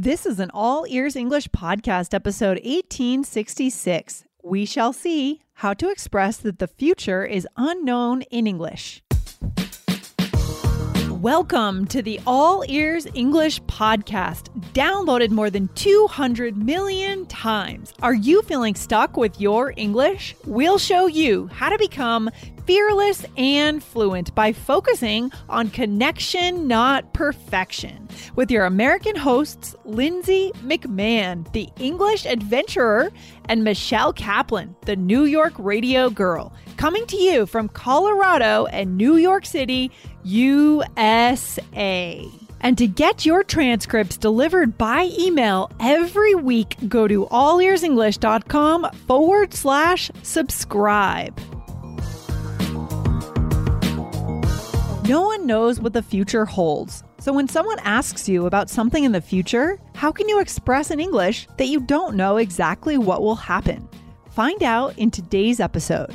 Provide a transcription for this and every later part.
This is an All Ears English podcast, episode 1866. We shall see how to express that the future is unknown in English. Welcome to the All Ears English podcast, downloaded more than 200 million times. Are you feeling stuck with your English? We'll show you how to become fearless and fluent by focusing on connection, not perfection. With your American hosts, Lindsay McMahon, the English adventurer, and Michelle Kaplan, the New York radio girl, coming to you from Colorado and New York City, USA. And to get your transcripts delivered by email every week, go to allearsenglish.com forward slash subscribe. No one knows what the future holds. So when someone asks you about something in the future, how can you express in English that you don't know exactly what will happen? Find out in today's episode.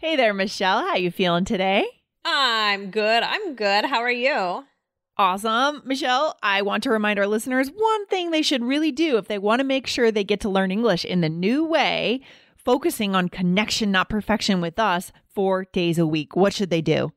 Hey there, Michelle. How you feeling today? I'm good. I'm good. How are you? Awesome. Michelle, I want to remind our listeners one thing they should really do if they want to make sure they get to learn English in the new way, focusing on connection, not perfection with us four days a week. What should they do?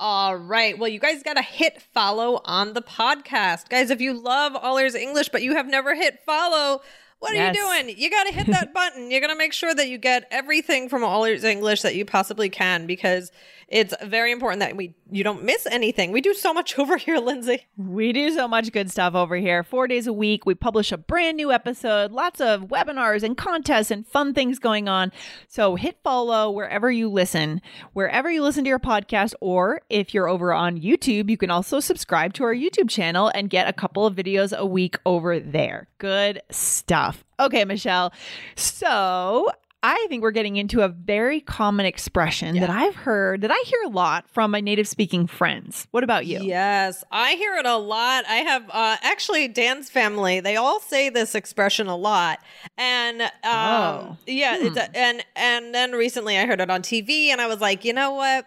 All right. Well, you guys got to hit follow on the podcast. Guys, if you love All Ears English, but you have never hit follow, what are you doing? You got to hit that button. You're going to make sure that you get everything from All Ears English that you possibly can because it's very important that we you don't miss anything. We do so much over here, Lindsay. We do so much good stuff over here. Four days a week, we publish a brand new episode, lots of webinars and contests and fun things going on. So hit follow wherever you listen, wherever you listen to your podcast, or if you're over on YouTube, you can also subscribe to our YouTube channel and get a couple of videos a week over there. Good stuff. Okay, Michelle. So I think we're getting into a very common expression that I've heard, that I hear a lot from my native speaking friends. What about you? Yes, I hear it a lot. I have uh, actually Dan's family. They all say this expression a lot, and um, Oh. yeah, it's a, and and then recently I heard it on TV, and I was like, you know what?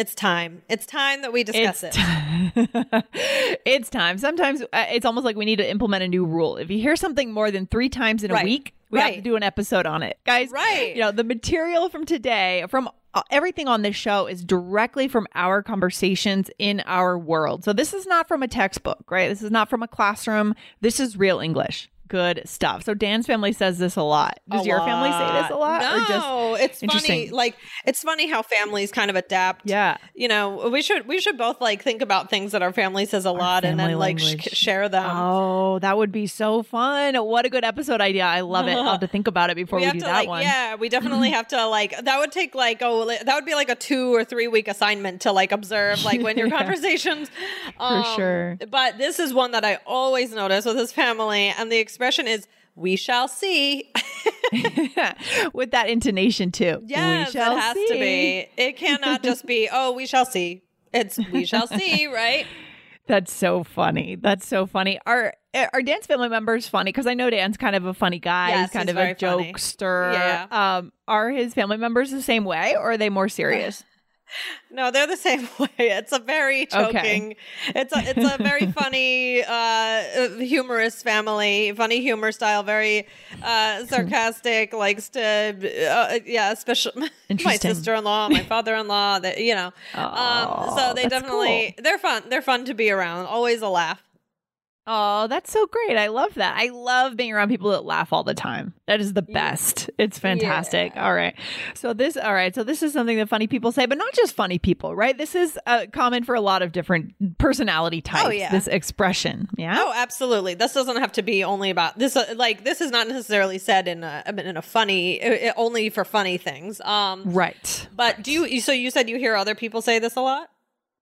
It's time. It's time that we discuss it. it's time. Sometimes uh, it's almost like we need to implement a new rule. If you hear something more than three times in a week, we have to do an episode on it, guys. Right. You know, the material from today, from uh, everything on this show, is directly from our conversations in our world. So this is not from a textbook, right? This is not from a classroom. This is real English. Good stuff. So Dan's family says this a lot. Does A your family say this a lot? No, or just it's funny. Like it's funny how families kind of adapt. Yeah. you know, we should we should both like think about things that our family says a lot, and then like sh- share them. Oh, that would be so fun. What a good episode idea. I love it. I'll have to think about it before we, have do to that like one. yeah we definitely have to like that would take like oh that would be like a two or three week assignment to like observe like when your Yeah. conversations um, sure. but this is one that i always notice with his family and the expression is we shall see With that intonation too. yes we it has see. to be it cannot just be oh we shall see it's we shall see right That's so funny. That's so funny. Are are Dan's family members funny? Because I know Dan's kind of a funny guy. Yes, he's kind he's of a funny. jokester. Yeah. Um, are his family members the same way, or are they more serious? No, they're the same way. It's a very joking. It's a it's a very funny, uh, humorous family. Funny humor style. Very uh, sarcastic. likes to, uh, yeah, especially my sister in law, my father in law. That you know. um, so they definitely they're fun. They're fun to be around. Always a laugh. Oh, that's so great. I love that. I love being around people that laugh all the time. That is the best. It's fantastic. Yeah. All right. So this all right. So this is something that funny people say, but not just funny people, right? This is uh, common for a lot of different personality types. Oh, yeah. This expression. Yeah. Oh, absolutely. This doesn't have to be only about this. Uh, like this is not necessarily said in a in a funny uh, only for funny things. Um, Right. but do you? So you said you hear other people say this a lot.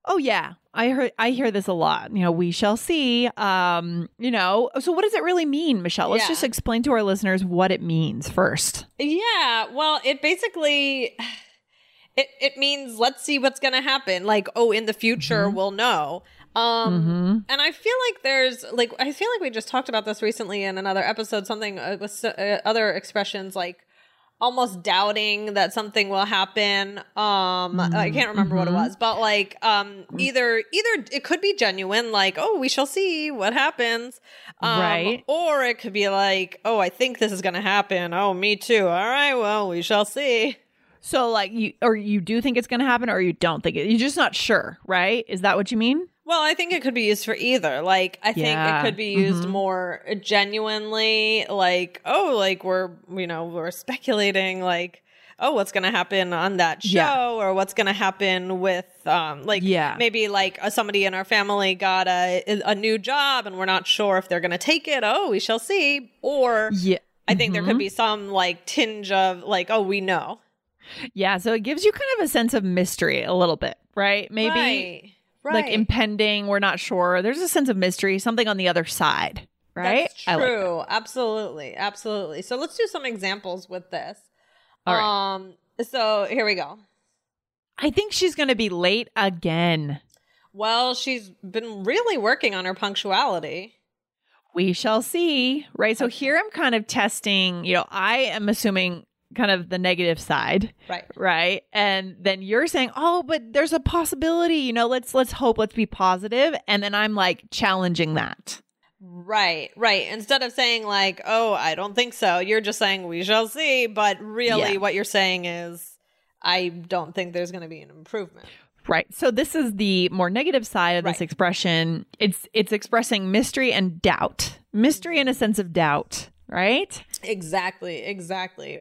Oh yeah. I heard I hear this a lot. You know, we shall see. Um, you know, so what does it really mean, Michelle? Let's Yeah. just explain to our listeners what it means first. Yeah, well, it basically it it means let's see what's going to happen. Like, oh, in the future we'll know. Um Mhm. and I feel like there's like I feel like we just talked about this recently in another episode something uh, with uh, other expressions like almost doubting that something will happen. Um I can't remember what it was, but like um either either it could be genuine like, oh, we shall see what happens. Um, Right. Or it could be like, oh, I think this is going to happen. Oh, me too. All right, well, we shall see. So like you or you do think it's going to happen or you don't think it. You're just not sure, right? Is that what you mean? Well, I think it could be used for either. Like, I think it could be used Mhm. more genuinely, like, oh, like we're, you know, we're speculating, like, oh, what's going to happen on that show Yeah. or what's going to happen with, um, like, Yeah. maybe like uh, somebody in our family got a, a new job and we're not sure if they're going to take it. Oh, we shall see. Or Yeah. I think there could be some like tinge of like, oh, we know. Yeah, so it gives you kind of a sense of mystery a little bit, right? Maybe right. Right. like impending, we're not sure. There's a sense of mystery, something on the other side, right? That's I like that. true. absolutely. Absolutely. So let's do some examples with this. All right. Um so here we go. I think she's going to be late again. Well, she's been really working on her punctuality. We shall see, right? So here I'm kind of testing, you know, I am assuming kind of the negative side, Right. right? And then you're saying, "Oh, but there's a possibility, you know, let's let's hope, let's be. And then I'm like challenging that. Right, right. Instead of saying like, "Oh, I don't think so," you're just saying we shall see, but really Yeah. what you're saying is I don't think there's going to be an improvement. Right. So this is the more negative side of this expression. It's it's expressing mystery and doubt. Mystery and a sense of doubt, right? Exactly, exactly.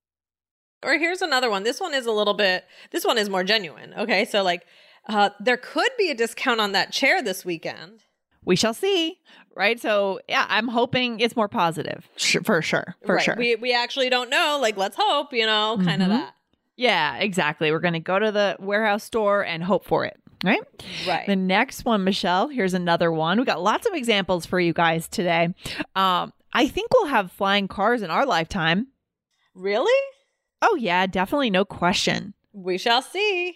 Or here's another one. This one is a little bit this one is more genuine. Okay? So like uh there could be a discount on that chair this weekend. We shall see, right? So yeah, I'm hoping it's more positive, for sure, for Right. sure. We we actually don't know. Like let's hope, you know, kind of Mhm. that. yeah, exactly. We're going to go to the warehouse store and hope for it, right? Right. The next one, Michelle, here's another one. We got lots of examples for you guys today. Um, I think we'll have flying cars in our lifetime. really? Oh yeah, definitely, no question. We shall see.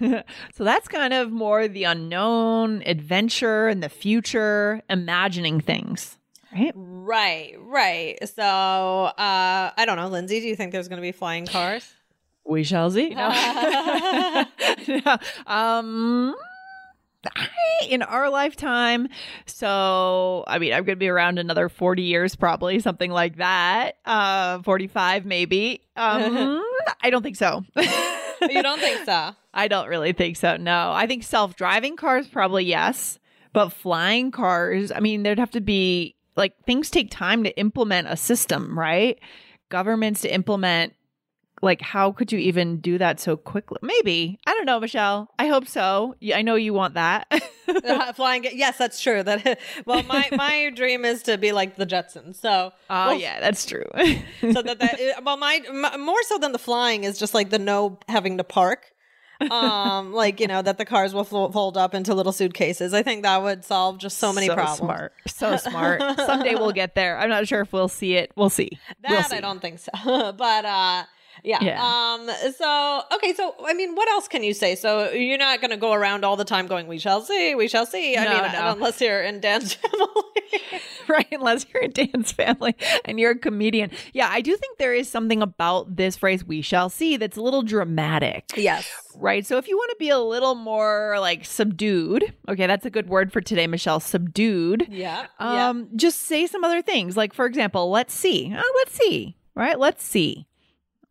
so that's kind of more the unknown, adventure, and the future, imagining things, right? Right, right. So, uh, I don't know, Lindsay, do you think there's going to be flying cars? We shall see. No. No. Um, in our lifetime, so I mean, I'm going to be around another 40 years, probably something like that. Uh, 45 maybe. Um, I don't think so. you don't think so? I don't really think so. No, I think self-driving cars probably yes, but flying cars, I mean, there'd have to be like things take time to implement a system, right? Governments to implement like how could you even do that so quickly? Maybe. I don't know, Michelle. I hope so. I know you want that. Uh, flying yes that's true that well my my dream is to be like the jetsons so Oh well, yeah, that's true. so that that well my, my more so than the flying is just like the no having to park um, like you know that the cars will fo- fold up into little suitcases. I think that would solve just so many so problems. Smart, so smart. Someday we'll get there. I'm not sure if we'll see it. We'll see. That we'll see. I don't think so. but uh yeah. Yeah. Um so okay, so I mean what else can you say? So you're not gonna go around all the time going, We shall see, we shall see. I No, mean no. unless you're in Dan's family. right? Unless you're in Dan's family and you're a comedian. Yeah, I do think there is something about this phrase, we shall see, that's a little dramatic. yes. Right. So if you want to be a little more like subdued, okay, that's a good word for today, Michelle, subdued. Yeah. yeah. Um, just say some other things. Like, for example, let's see. Oh, let's see. Right? Let's see.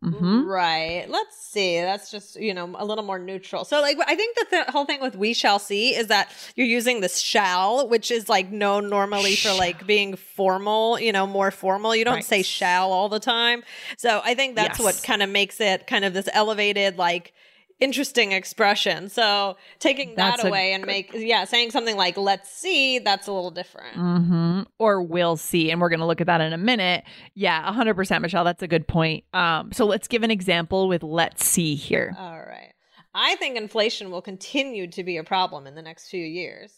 Hmm Right. Let's see. That's just, you know, a little more neutral. So, like, I think that the whole thing with we shall see is that you're using this shall, which is like known normally for like being formal, you know, more formal. You don't Right. say shall all the time. So, I think that's Yes. what kind of makes it kind of this elevated, like, interesting expression. So, taking That's that away and make, yeah, saying something like, let's see, that's a little different. hmm Or we'll see. And we're going to look at that in a minute. Yeah, 100%, Michelle. That's a good point. Um, so let's give an example with let's see here. All right. I think inflation will continue to be a problem in the next few years.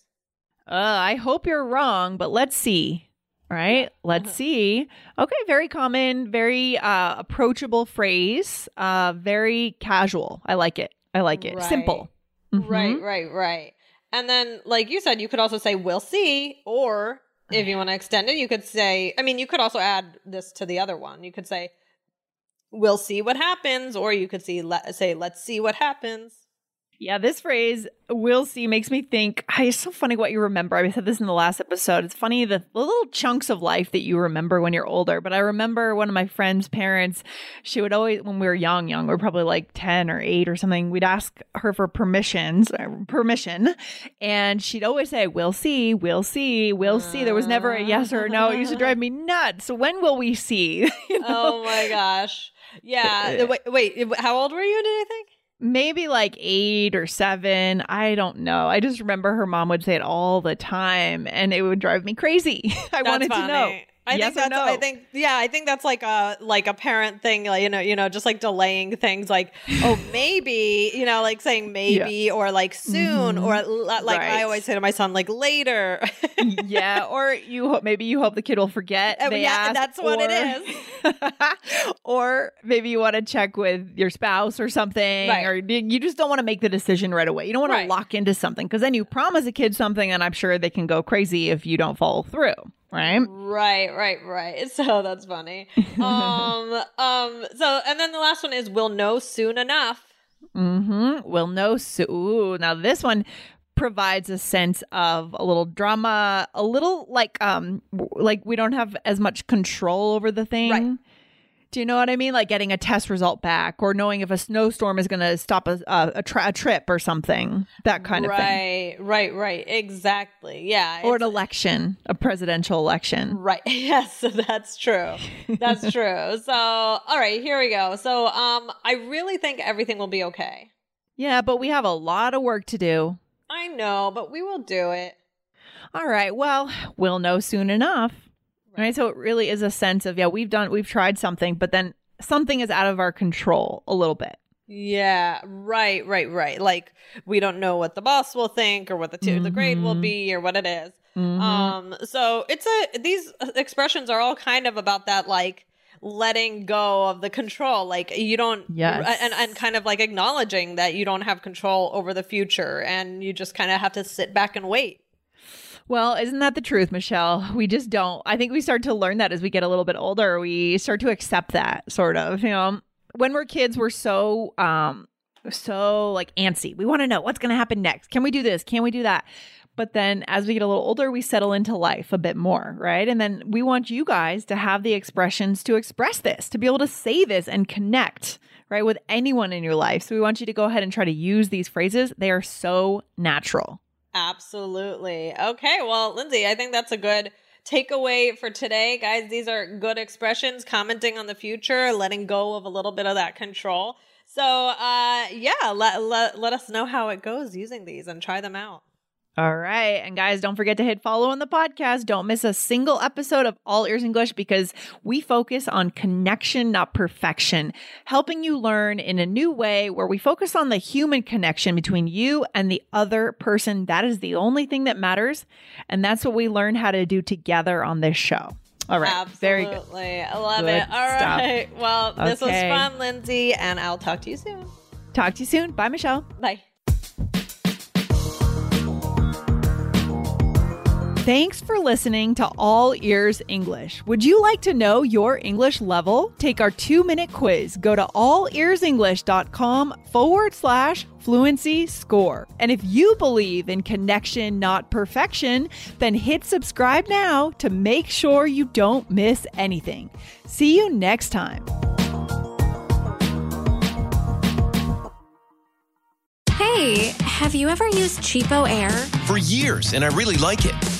Uh, I hope you're wrong, but let's see. Right? Let's Uh-huh. see. Okay, very common, very uh, approachable phrase. Uh, very casual. I like it. I like it. Right. Simple. Right, Mhm. right, right. And then, like you said, you could also say, we'll see. Or if you want to extend it, you could say, I mean, you could also add this to the other one. You could say, we'll see what happens. Or you could see, let, say, let's see what happens. Yeah, this phrase, we'll see, makes me think. ah, It's so funny what you remember. I said this in the last episode. It's funny the, the little chunks of life that you remember when you're older. But I remember one of my friend's parents, she would always, when we were young, young, we are probably like 10 or 8 or something, we'd ask her for permissions, uh, permission. And she'd always say, we'll see, we'll see, we'll see. There was never a yes or a no. It used to drive me nuts. So when will we see? You know? Oh my gosh. Yeah. Wait, wait, how old were you, did you think? Maybe like eight or seven. I don't know. I just remember her mom would say it all the time and it would drive me crazy. I That's wanted to know. I yes think that's no? I think yeah, I think that's like a like a parent thing, like you know, you know, just like delaying things like oh maybe, you know, like saying maybe or like soon or l- like I Mm-hmm. Always say to my son like later. yeah, or you hope maybe you hope the kid will forget. They yeah, asked, that's what it is. or maybe you want to check with your spouse or something, Right. or you you just don't want to make the decision right away. You don't want Right. to lock into something because then you promise a kid something, and I'm sure they can go crazy if you don't follow through. Right? right, right, right. So that's funny. Um um so and then the last one is we'll know soon enough. Mm-hmm. We'll know soon. Ooh, now this one provides a sense of a little drama, a little like um like we don't have as much control over the thing. Right. Do you know what I mean? Like getting a test result back, or knowing if a snowstorm is going to stop a a, tra- a trip or something, that kind of thing, right, right, right. Exactly. Yeah. or an election, a presidential election. Right. Yes, that's true. That's true. So, all right, here we go. So, um I really think everything will be okay. Yeah, but we have a lot of work to do. I know, but we will do it. All right. Well, we'll know soon enough. Right. So it really is a sense of, yeah, we've done, we've tried something, but then something is out of our control a little bit. Yeah, right, right, right. Like we don't know what the boss will think or what the t- the grade will Mhm. be or what it is. Mhm. Um so it's a these expressions are all kind of about that like letting go of the control like you don't Yes. and and kind of like acknowledging that you don't have control over the future and you just kind of have to sit back and wait Well, isn't that the truth, Michelle? We just don't. I think we start to learn that as we get a little bit older. We start to accept that sort of, you know. When we're kids, we're so um so like antsy. We want to know what's going to happen next. Can we do this? Can we do that? But then as we get a little older, we settle into life a bit more, right? And then we want you guys to have the expressions to express this, to be able to say this and connect, right, with anyone in your life. So we want you to go ahead and try to use these phrases. They are so natural. Absolutely. Okay. Well, Lindsay, I think that's a good takeaway for today. Guys, these are good expressions, commenting on the future, letting go of a little bit of that control. So, uh, yeah, let, let, let us know how it goes using these and try them out. All right. And guys, don't forget to hit follow on the podcast. Don't miss a single episode of All Ears English because we focus on connection, not perfection, helping you learn in a new way where we focus on the human connection between you and the other person. That is the only thing that matters. And that's what we learn how to do together on this show. All right. Absolutely. Very good. I love Good it. All stuff. right. Well, this was fun, Lindsay, and I'll talk to you soon. Talk to you soon. Bye, Michelle. Bye. Thanks for listening to All Ears English. Would you like to know your English level? Take our two minute quiz. Go to allearsenglish.com forward slash fluency score. And if you believe in connection, not perfection, then hit subscribe now to make sure you don't miss anything. See you next time. Hey, have you ever used CheapOair? For years, and I really like it.